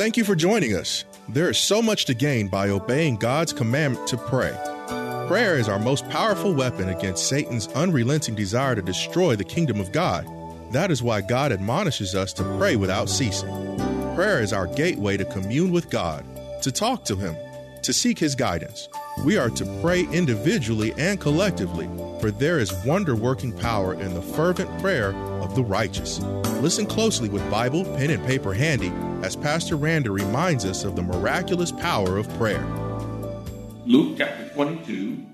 Thank you for joining us. There is so much to gain by obeying God's commandment to pray. Prayer is our most powerful weapon against Satan's unrelenting desire to destroy the kingdom of God. That is why God admonishes us to pray without ceasing. Prayer is our gateway to commune with God, to talk to Him, to seek His guidance. We are to pray individually and collectively, for there is wonder working power in the fervent prayer of the righteous. Listen closely with Bible, pen, and paper handy as Pastor Randa reminds us of the miraculous power of prayer. Luke chapter 22,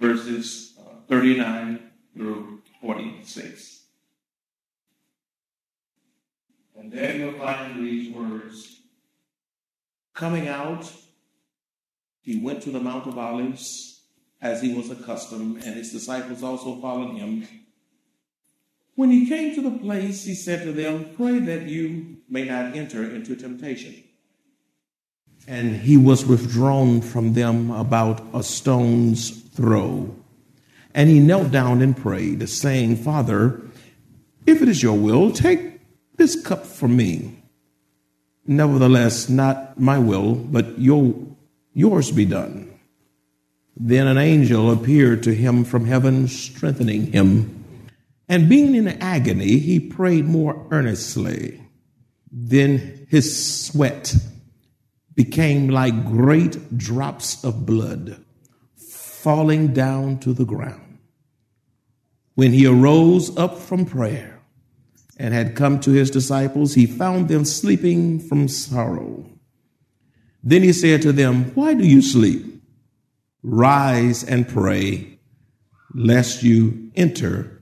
verses uh, 39 through 46. And there you'll find these words Coming out, he went to the Mount of Olives as he was accustomed, and his disciples also followed him. When he came to the place, he said to them, Pray that you may not enter into temptation. And he was withdrawn from them about a stone's throw. And he knelt down and prayed, saying, Father, if it is your will, take this cup from me. Nevertheless, not my will, but your, yours be done. Then an angel appeared to him from heaven, strengthening him. And being in agony, he prayed more earnestly. Then his sweat became like great drops of blood falling down to the ground. When he arose up from prayer and had come to his disciples, he found them sleeping from sorrow. Then he said to them, Why do you sleep? Rise and pray, lest you enter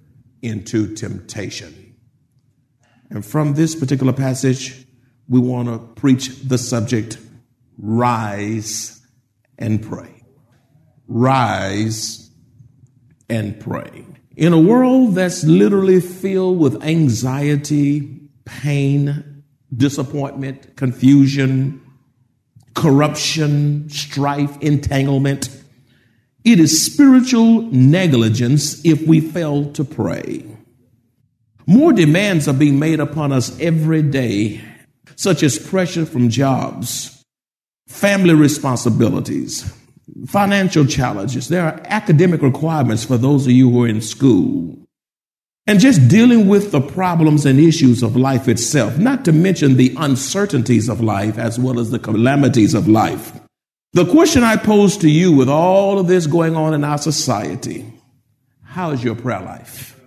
into temptation. And from this particular passage, we want to preach the subject rise and pray. Rise and pray. In a world that's literally filled with anxiety, pain, disappointment, confusion, corruption, strife, entanglement, it is spiritual negligence if we fail to pray. More demands are being made upon us every day, such as pressure from jobs, family responsibilities, financial challenges. There are academic requirements for those of you who are in school. And just dealing with the problems and issues of life itself, not to mention the uncertainties of life as well as the calamities of life. The question I pose to you with all of this going on in our society how is your prayer life?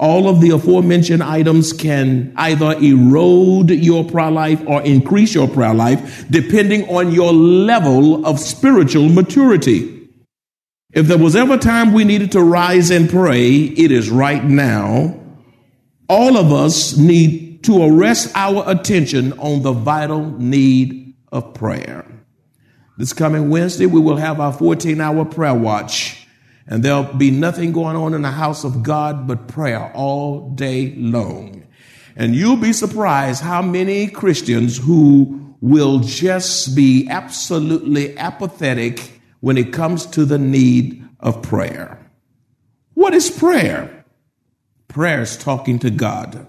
All of the aforementioned items can either erode your prayer life or increase your prayer life depending on your level of spiritual maturity. If there was ever time we needed to rise and pray, it is right now. All of us need to arrest our attention on the vital need of prayer. This coming Wednesday, we will have our 14 hour prayer watch, and there'll be nothing going on in the house of God but prayer all day long. And you'll be surprised how many Christians who will just be absolutely apathetic when it comes to the need of prayer. What is prayer? Prayer is talking to God.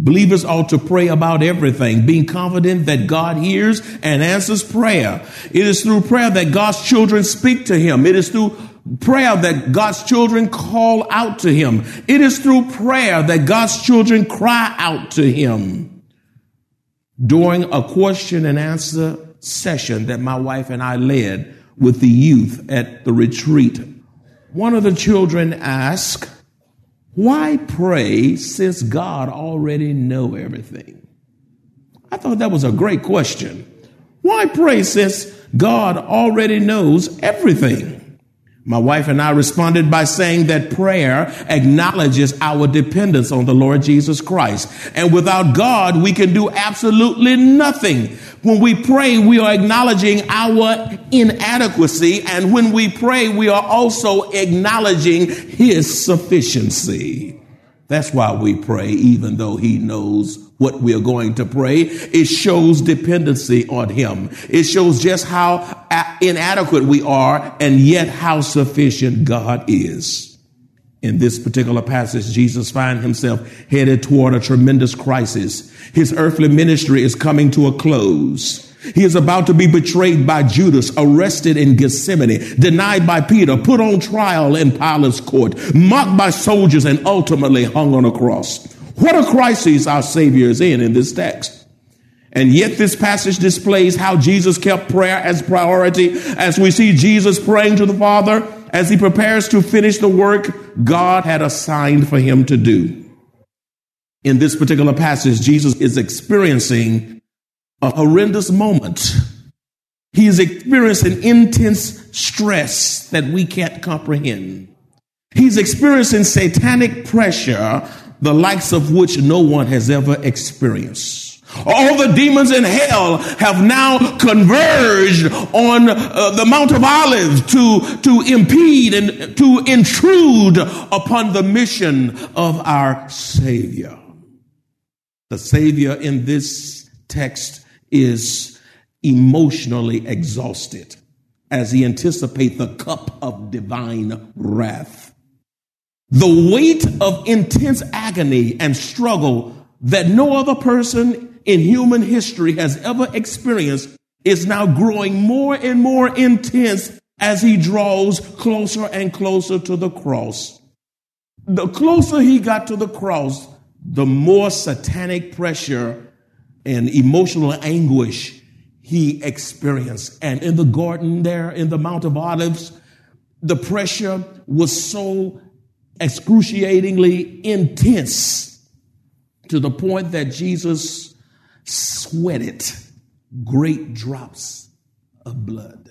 Believers ought to pray about everything, being confident that God hears and answers prayer. It is through prayer that God's children speak to Him. It is through prayer that God's children call out to Him. It is through prayer that God's children cry out to Him. During a question and answer session that my wife and I led with the youth at the retreat, one of the children asked, why pray since God already know everything? I thought that was a great question. Why pray since God already knows everything? My wife and I responded by saying that prayer acknowledges our dependence on the Lord Jesus Christ. And without God, we can do absolutely nothing. When we pray, we are acknowledging our inadequacy. And when we pray, we are also acknowledging His sufficiency. That's why we pray, even though He knows what we are going to pray. It shows dependency on Him. It shows just how inadequate we are and yet how sufficient God is. In this particular passage, Jesus finds himself headed toward a tremendous crisis. His earthly ministry is coming to a close. He is about to be betrayed by Judas, arrested in Gethsemane, denied by Peter, put on trial in Pilate's court, mocked by soldiers, and ultimately hung on a cross. What a crisis our Savior is in in this text. And yet this passage displays how Jesus kept prayer as priority as we see Jesus praying to the Father as he prepares to finish the work God had assigned for him to do. In this particular passage, Jesus is experiencing a horrendous moment. He is experiencing intense stress that we can't comprehend. He's experiencing satanic pressure the likes of which no one has ever experienced. All the demons in hell have now converged on uh, the Mount of Olives to, to impede and to intrude upon the mission of our Savior. The Savior in this text is emotionally exhausted as he anticipates the cup of divine wrath the weight of intense agony and struggle that no other person in human history has ever experienced is now growing more and more intense as he draws closer and closer to the cross. The closer he got to the cross, the more satanic pressure and emotional anguish he experienced. And in the garden there, in the Mount of Olives, the pressure was so excruciatingly intense to the point that Jesus sweated great drops of blood,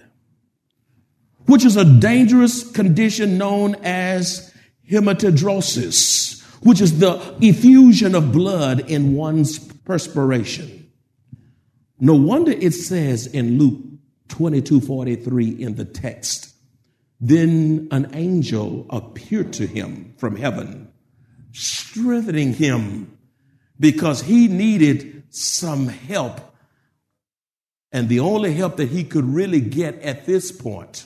which is a dangerous condition known as hematidrosis, which is the effusion of blood in one's perspiration. No wonder it says in Luke 22 43 in the text then an angel appeared to him from heaven, strengthening him because he needed some help. And the only help that he could really get at this point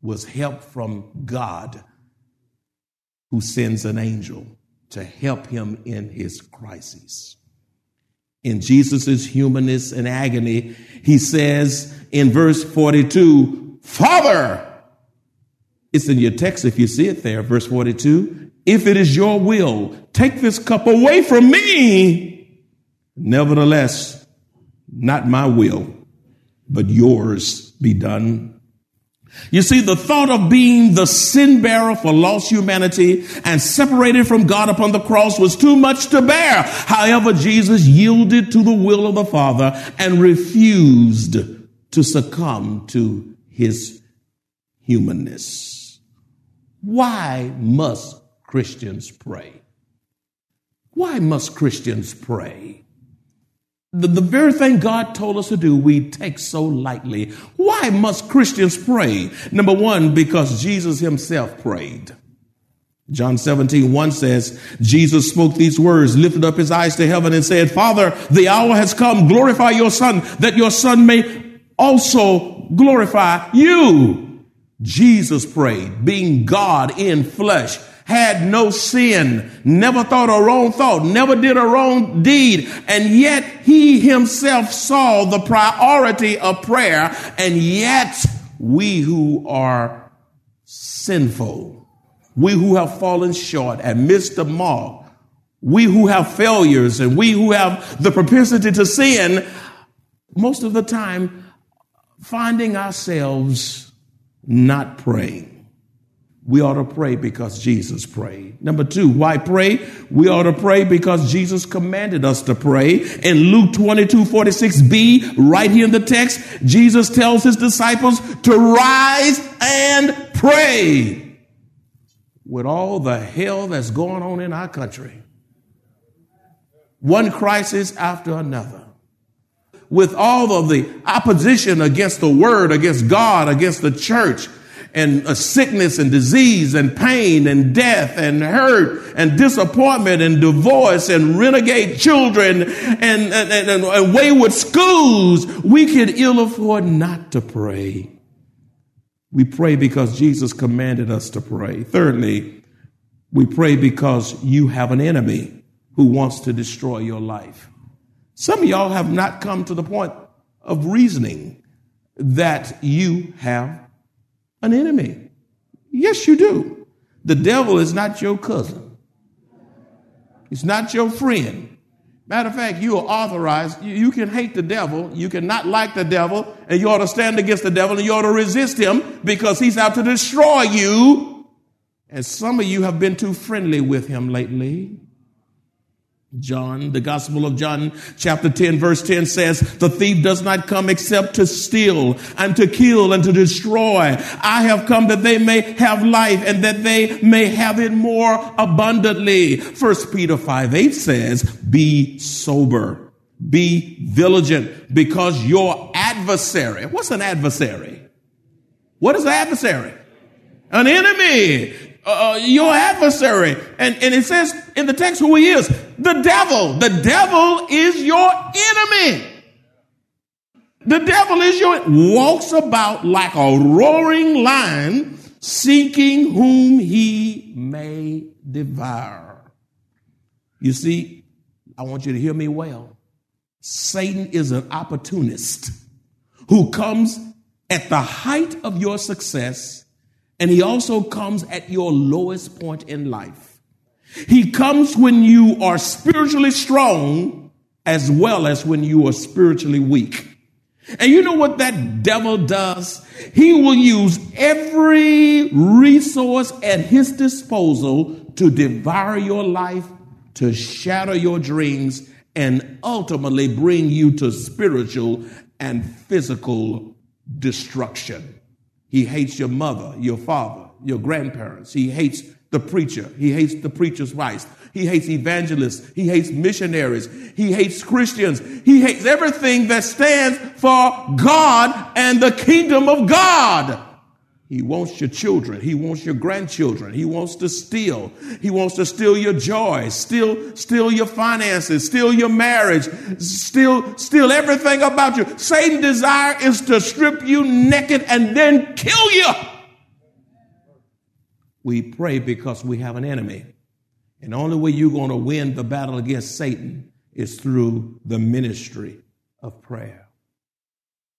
was help from God, who sends an angel to help him in his crisis. In Jesus' humanness and agony, he says in verse 42, Father, it's in your text if you see it there, verse 42. If it is your will, take this cup away from me. Nevertheless, not my will, but yours be done. You see, the thought of being the sin bearer for lost humanity and separated from God upon the cross was too much to bear. However, Jesus yielded to the will of the Father and refused to succumb to his humanness. Why must Christians pray? Why must Christians pray? The, the very thing God told us to do, we take so lightly. Why must Christians pray? Number one, because Jesus himself prayed. John 17, 1 says, Jesus spoke these words, lifted up his eyes to heaven and said, Father, the hour has come. Glorify your son that your son may also glorify you. Jesus prayed, being God in flesh, had no sin, never thought a wrong thought, never did a wrong deed, and yet he himself saw the priority of prayer, and yet we who are sinful, we who have fallen short and missed the mark, we who have failures and we who have the propensity to sin, most of the time finding ourselves not praying. We ought to pray because Jesus prayed. Number two, why pray? We ought to pray because Jesus commanded us to pray. In Luke 22, 46b, right here in the text, Jesus tells his disciples to rise and pray. With all the hell that's going on in our country, one crisis after another with all of the opposition against the word, against God, against the church, and sickness and disease and pain and death and hurt and disappointment and divorce and renegade children and, and, and, and wayward schools, we could ill afford not to pray. We pray because Jesus commanded us to pray. Thirdly, we pray because you have an enemy who wants to destroy your life. Some of y'all have not come to the point of reasoning that you have an enemy. Yes, you do. The devil is not your cousin. He's not your friend. Matter of fact, you are authorized. You, can hate the devil. You can not like the devil. And you ought to stand against the devil and you ought to resist him because he's out to destroy you. And some of you have been too friendly with him lately. John, the Gospel of John, chapter 10, verse 10 says, The thief does not come except to steal and to kill and to destroy. I have come that they may have life and that they may have it more abundantly. First Peter 5 8 says, Be sober, be vigilant, because your adversary, what's an adversary? What is an adversary? An enemy uh, uh, your adversary. And, and it says in the text who he is the devil. The devil is your enemy. The devil is your, walks about like a roaring lion seeking whom he may devour. You see, I want you to hear me well. Satan is an opportunist who comes at the height of your success and he also comes at your lowest point in life. He comes when you are spiritually strong as well as when you are spiritually weak. And you know what that devil does? He will use every resource at his disposal to devour your life, to shatter your dreams, and ultimately bring you to spiritual and physical destruction. He hates your mother, your father, your grandparents. He hates the preacher. He hates the preacher's wife. He hates evangelists. He hates missionaries. He hates Christians. He hates everything that stands for God and the kingdom of God. He wants your children. He wants your grandchildren. He wants to steal. He wants to steal your joy, steal, steal your finances, steal your marriage, steal, steal everything about you. Satan's desire is to strip you naked and then kill you. We pray because we have an enemy. And the only way you're going to win the battle against Satan is through the ministry of prayer.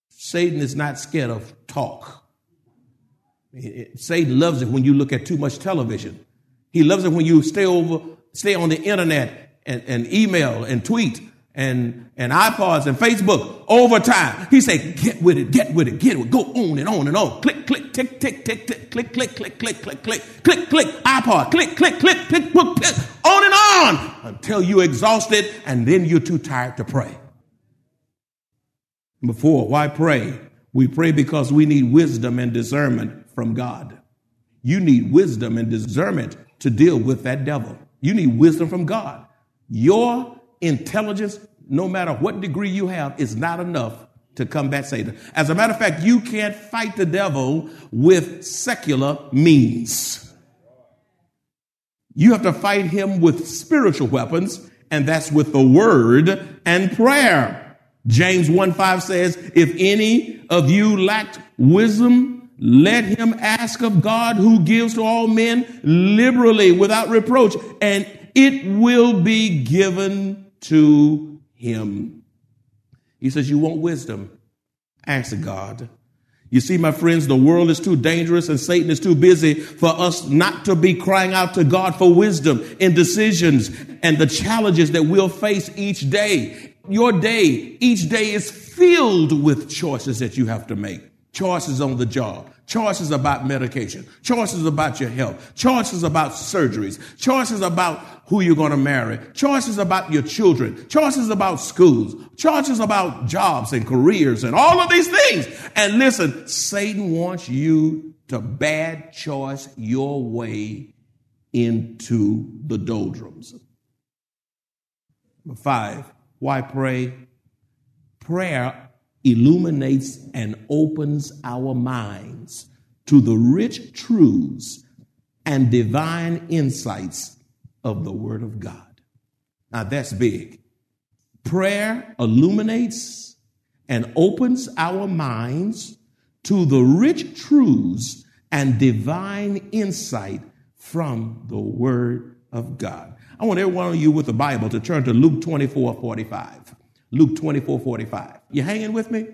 Satan is not scared of talk. Satan loves it when you look at too much television. He loves it when you stay over, stay on the internet and, and email and tweet and, and iPods and Facebook over time. He said, get with it, get with it, get with it, go on and on and on. Click, click, tick, tick, tick, tick, click, click, click, click, click, click, click, click, iPod, click, click, click, click, click, click, on and on until you're exhausted and then you're too tired to pray. Before, why pray? We pray because we need wisdom and discernment from God. You need wisdom and discernment to deal with that devil. You need wisdom from God. Your intelligence, no matter what degree you have, is not enough to combat Satan. As a matter of fact, you can't fight the devil with secular means. You have to fight him with spiritual weapons, and that's with the word and prayer. James 1 5 says, If any of you lacked wisdom, let him ask of God who gives to all men liberally without reproach, and it will be given to him. He says, You want wisdom? Ask God. You see, my friends, the world is too dangerous and Satan is too busy for us not to be crying out to God for wisdom in decisions and the challenges that we'll face each day. Your day, each day is filled with choices that you have to make. Choices on the job, choices about medication, choices about your health, choices about surgeries, choices about who you're going to marry, choices about your children, choices about schools, choices about jobs and careers and all of these things. And listen, Satan wants you to bad choice your way into the doldrums. Number five, why pray? Prayer illuminates and opens our minds to the rich truths and divine insights of the Word of God. Now that's big. Prayer illuminates and opens our minds to the rich truths and divine insight from the Word of God. I want every one of you with the Bible to turn to Luke 24 45. Luke 24 45. You hanging with me?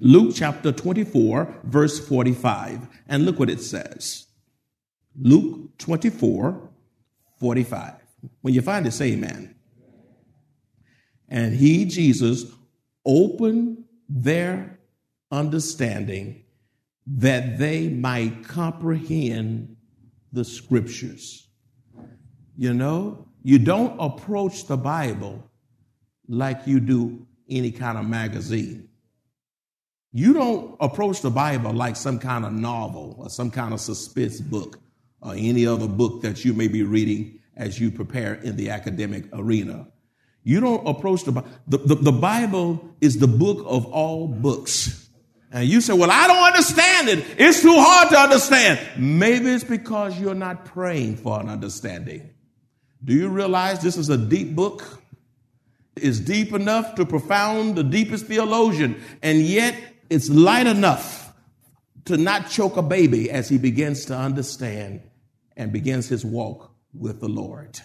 Luke chapter 24, verse 45. And look what it says. Luke 24, 45. When you find it, say amen. And he, Jesus, opened their understanding that they might comprehend the scriptures. You know, you don't approach the Bible like you do any kind of magazine. You don't approach the Bible like some kind of novel or some kind of suspense book or any other book that you may be reading as you prepare in the academic arena. You don't approach the Bible. The, the, Bible is the book of all books. And you say, well, I don't understand it. It's too hard to understand. Maybe it's because you're not praying for an understanding. Do you realize this is a deep book? Is deep enough to profound the deepest theologian, and yet it's light enough to not choke a baby as he begins to understand and begins his walk with the Lord.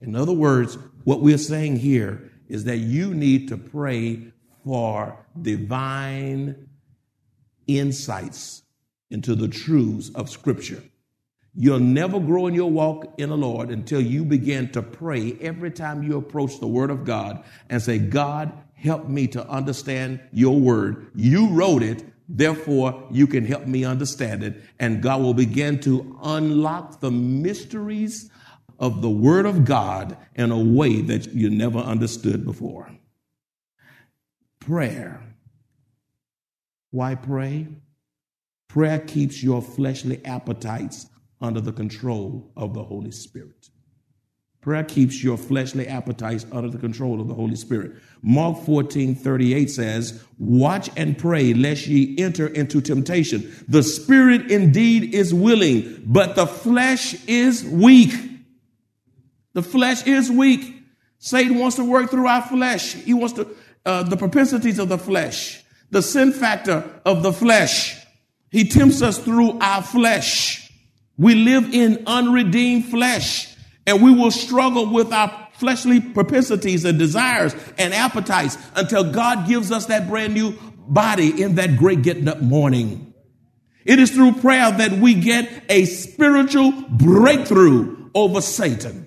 In other words, what we're saying here is that you need to pray for divine insights into the truths of Scripture. You'll never grow in your walk in the Lord until you begin to pray every time you approach the Word of God and say, God, help me to understand your Word. You wrote it, therefore you can help me understand it. And God will begin to unlock the mysteries of the Word of God in a way that you never understood before. Prayer. Why pray? Prayer keeps your fleshly appetites under the control of the Holy Spirit. Prayer keeps your fleshly appetites under the control of the Holy Spirit. Mark 14, 38 says, Watch and pray lest ye enter into temptation. The spirit indeed is willing, but the flesh is weak. The flesh is weak. Satan wants to work through our flesh. He wants to, uh, the propensities of the flesh, the sin factor of the flesh. He tempts us through our flesh. We live in unredeemed flesh and we will struggle with our fleshly propensities and desires and appetites until God gives us that brand new body in that great getting up morning. It is through prayer that we get a spiritual breakthrough over Satan.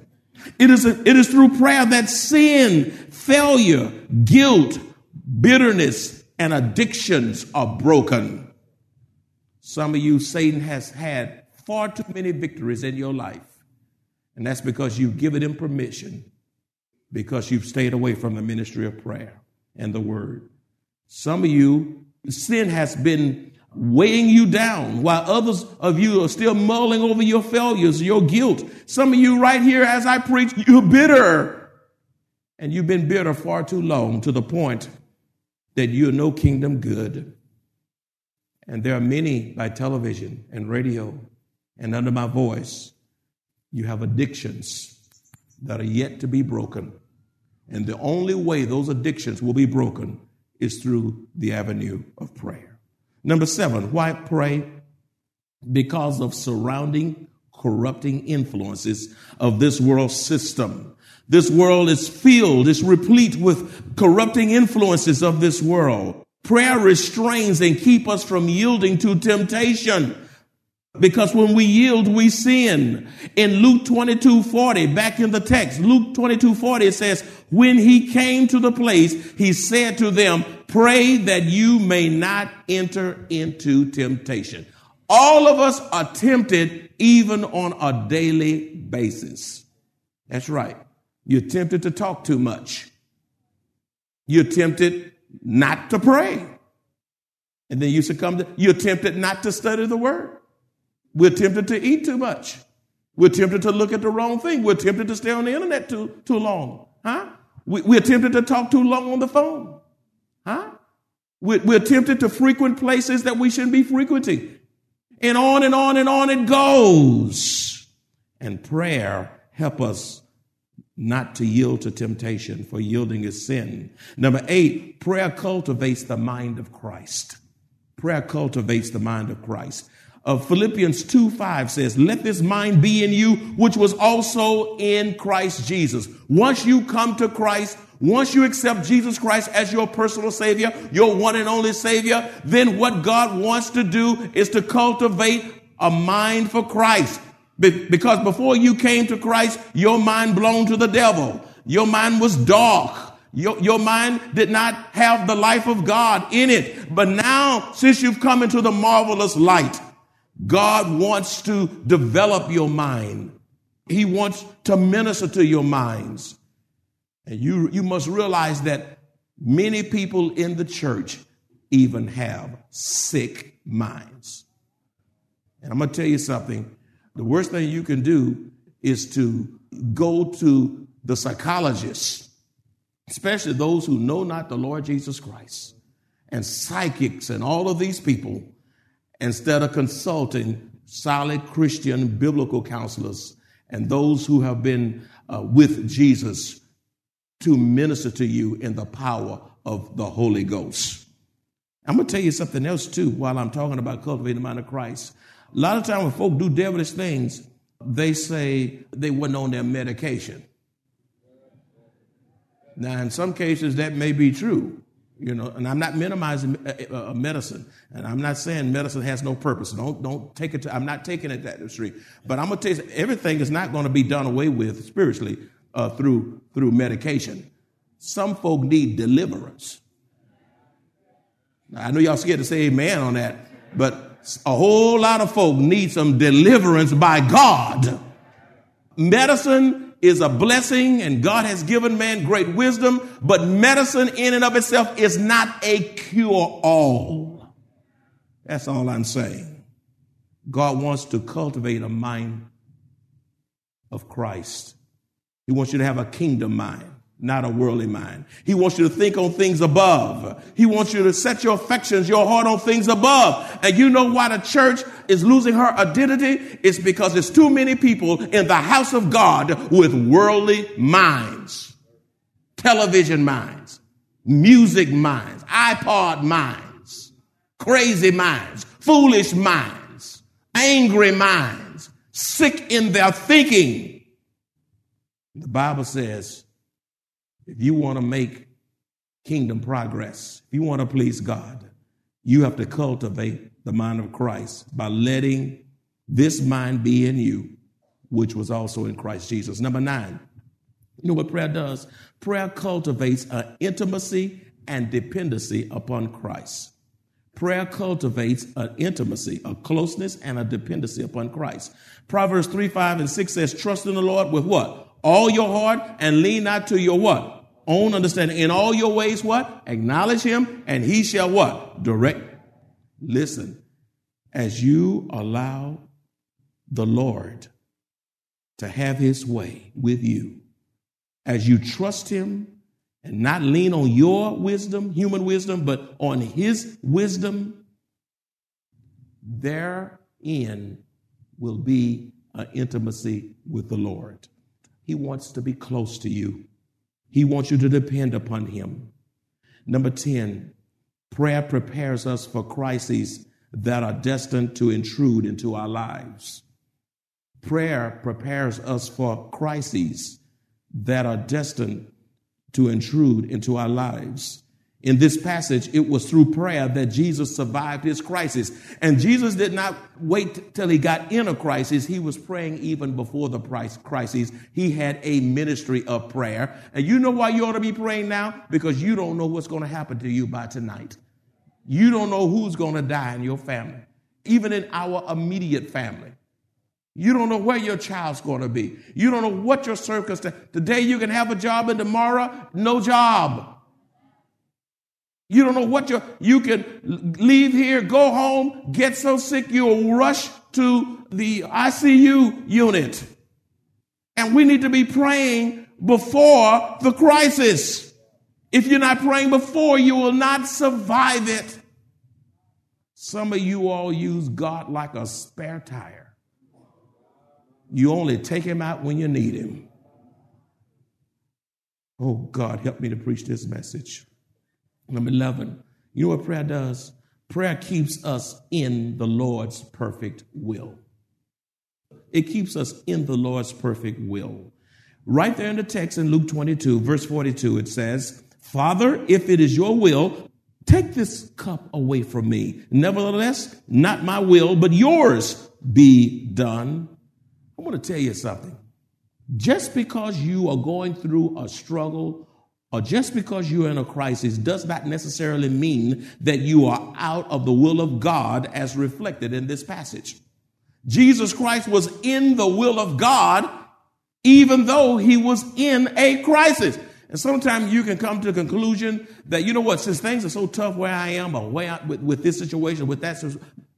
It is, a, it is through prayer that sin, failure, guilt, bitterness, and addictions are broken. Some of you, Satan has had far too many victories in your life. And that's because you've given him permission, because you've stayed away from the ministry of prayer and the word. Some of you, sin has been weighing you down while others of you are still mulling over your failures, your guilt. Some of you right here as I preach, you're bitter. And you've been bitter far too long to the point that you're no kingdom good. And there are many by television and radio and under my voice, you have addictions that are yet to be broken. And the only way those addictions will be broken is through the avenue of prayer. Number seven, why pray? Because of surrounding corrupting influences of this world system. This world is filled, is replete with corrupting influences of this world. Prayer restrains and keep us from yielding to temptation. Because when we yield, we sin. In Luke 22 40, back in the text, Luke 22 40, it says, When he came to the place, he said to them, pray that you may not enter into temptation. All of us are tempted even on a daily basis. That's right. You're tempted to talk too much. You're tempted not to pray. And then you succumb to, you're tempted not to study the word. We're tempted to eat too much. We're tempted to look at the wrong thing. We're tempted to stay on the internet too, too long. Huh? We, we're tempted to talk too long on the phone. Huh? We're, we're tempted to frequent places that we shouldn't be frequenting. And on and on and on it goes. And prayer help us not to yield to temptation, for yielding is sin. Number eight, prayer cultivates the mind of Christ. Prayer cultivates the mind of Christ. Uh, Philippians 2 5 says, Let this mind be in you, which was also in Christ Jesus. Once you come to Christ, once you accept Jesus Christ as your personal Savior, your one and only Savior, then what God wants to do is to cultivate a mind for Christ. Be- because before you came to Christ, your mind blown to the devil. Your mind was dark. Your, your mind did not have the life of God in it. But now, since you've come into the marvelous light, God wants to develop your mind. He wants to minister to your minds. And you, you must realize that many people in the church even have sick minds. And I'm going to tell you something the worst thing you can do is to go to the psychologists, especially those who know not the Lord Jesus Christ, and psychics and all of these people, instead of consulting solid Christian biblical counselors and those who have been uh, with Jesus to minister to you in the power of the Holy Ghost. I'm going to tell you something else too while I'm talking about cultivating the mind of Christ. A lot of times when folk do devilish things, they say they wasn't on their medication. Now, in some cases, that may be true, you know, and I'm not minimizing uh, uh, uh, medicine, and I'm not saying medicine has no purpose. Don't don't take it. To, I'm not taking it that extreme, but I'm gonna tell you, everything is not going to be done away with spiritually uh, through through medication. Some folk need deliverance. Now, I know y'all scared to say amen on that, but a whole lot of folk need some deliverance by God. Medicine is a blessing and God has given man great wisdom, but medicine in and of itself is not a cure all. That's all I'm saying. God wants to cultivate a mind of Christ. He wants you to have a kingdom mind not a worldly mind. He wants you to think on things above. He wants you to set your affections, your heart on things above. And you know why the church is losing her identity? It's because there's too many people in the house of God with worldly minds, television minds, music minds, iPod minds, crazy minds, foolish minds, angry minds, sick in their thinking. The Bible says, if you want to make kingdom progress, if you want to please God, you have to cultivate the mind of Christ by letting this mind be in you, which was also in Christ Jesus. Number nine, you know what prayer does? Prayer cultivates an intimacy and dependency upon Christ. Prayer cultivates an intimacy, a closeness, and a dependency upon Christ. Proverbs 3, 5, and 6 says, Trust in the Lord with what? All your heart and lean not to your what? Own understanding. In all your ways, what? Acknowledge him, and he shall what? Direct. Listen, as you allow the Lord to have his way with you, as you trust him and not lean on your wisdom, human wisdom, but on his wisdom, therein will be an intimacy with the Lord. He wants to be close to you. He wants you to depend upon Him. Number 10, prayer prepares us for crises that are destined to intrude into our lives. Prayer prepares us for crises that are destined to intrude into our lives. In this passage, it was through prayer that Jesus survived his crisis. And Jesus did not wait till he got in a crisis. He was praying even before the crisis. He had a ministry of prayer. And you know why you ought to be praying now? Because you don't know what's going to happen to you by tonight. You don't know who's going to die in your family, even in our immediate family. You don't know where your child's going to be. You don't know what your circumstance. Today you can have a job and tomorrow, no job. You don't know what you you can leave here, go home, get so sick you'll rush to the ICU unit. And we need to be praying before the crisis. If you're not praying before, you will not survive it. Some of you all use God like a spare tire. You only take him out when you need him. Oh, God, help me to preach this message. Number 11, you know what prayer does? Prayer keeps us in the Lord's perfect will. It keeps us in the Lord's perfect will. Right there in the text in Luke 22, verse 42, it says, Father, if it is your will, take this cup away from me. Nevertheless, not my will, but yours be done. I want to tell you something. Just because you are going through a struggle or just because you're in a crisis does not necessarily mean that you are out of the will of God as reflected in this passage. Jesus Christ was in the will of God even though he was in a crisis. And sometimes you can come to the conclusion that, you know what, since things are so tough where I am or where I, with, with this situation, with that,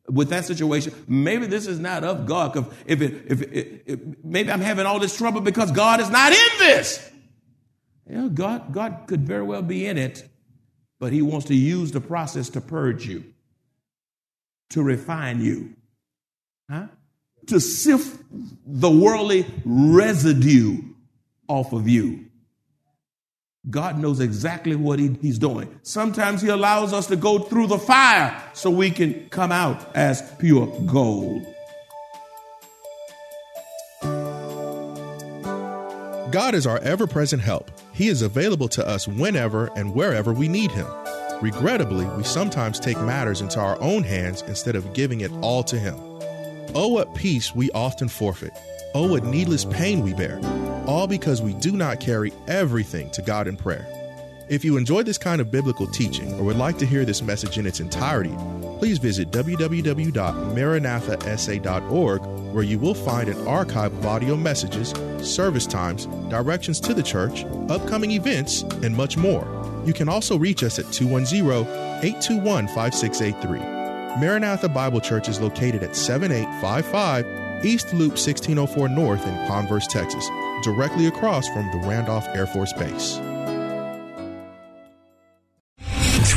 with that situation, maybe this is not of God. If it, if it, it, maybe I'm having all this trouble because God is not in this. God, God could very well be in it, but He wants to use the process to purge you, to refine you, huh? to sift the worldly residue off of you. God knows exactly what he, He's doing. Sometimes He allows us to go through the fire so we can come out as pure gold. God is our ever present help. He is available to us whenever and wherever we need Him. Regrettably, we sometimes take matters into our own hands instead of giving it all to Him. Oh, what peace we often forfeit. Oh, what needless pain we bear. All because we do not carry everything to God in prayer. If you enjoy this kind of biblical teaching or would like to hear this message in its entirety, please visit www.maranathasa.org where you will find an archive of audio messages, service times, directions to the church, upcoming events, and much more. You can also reach us at 210 821 5683. Maranatha Bible Church is located at 7855 East Loop 1604 North in Converse, Texas, directly across from the Randolph Air Force Base.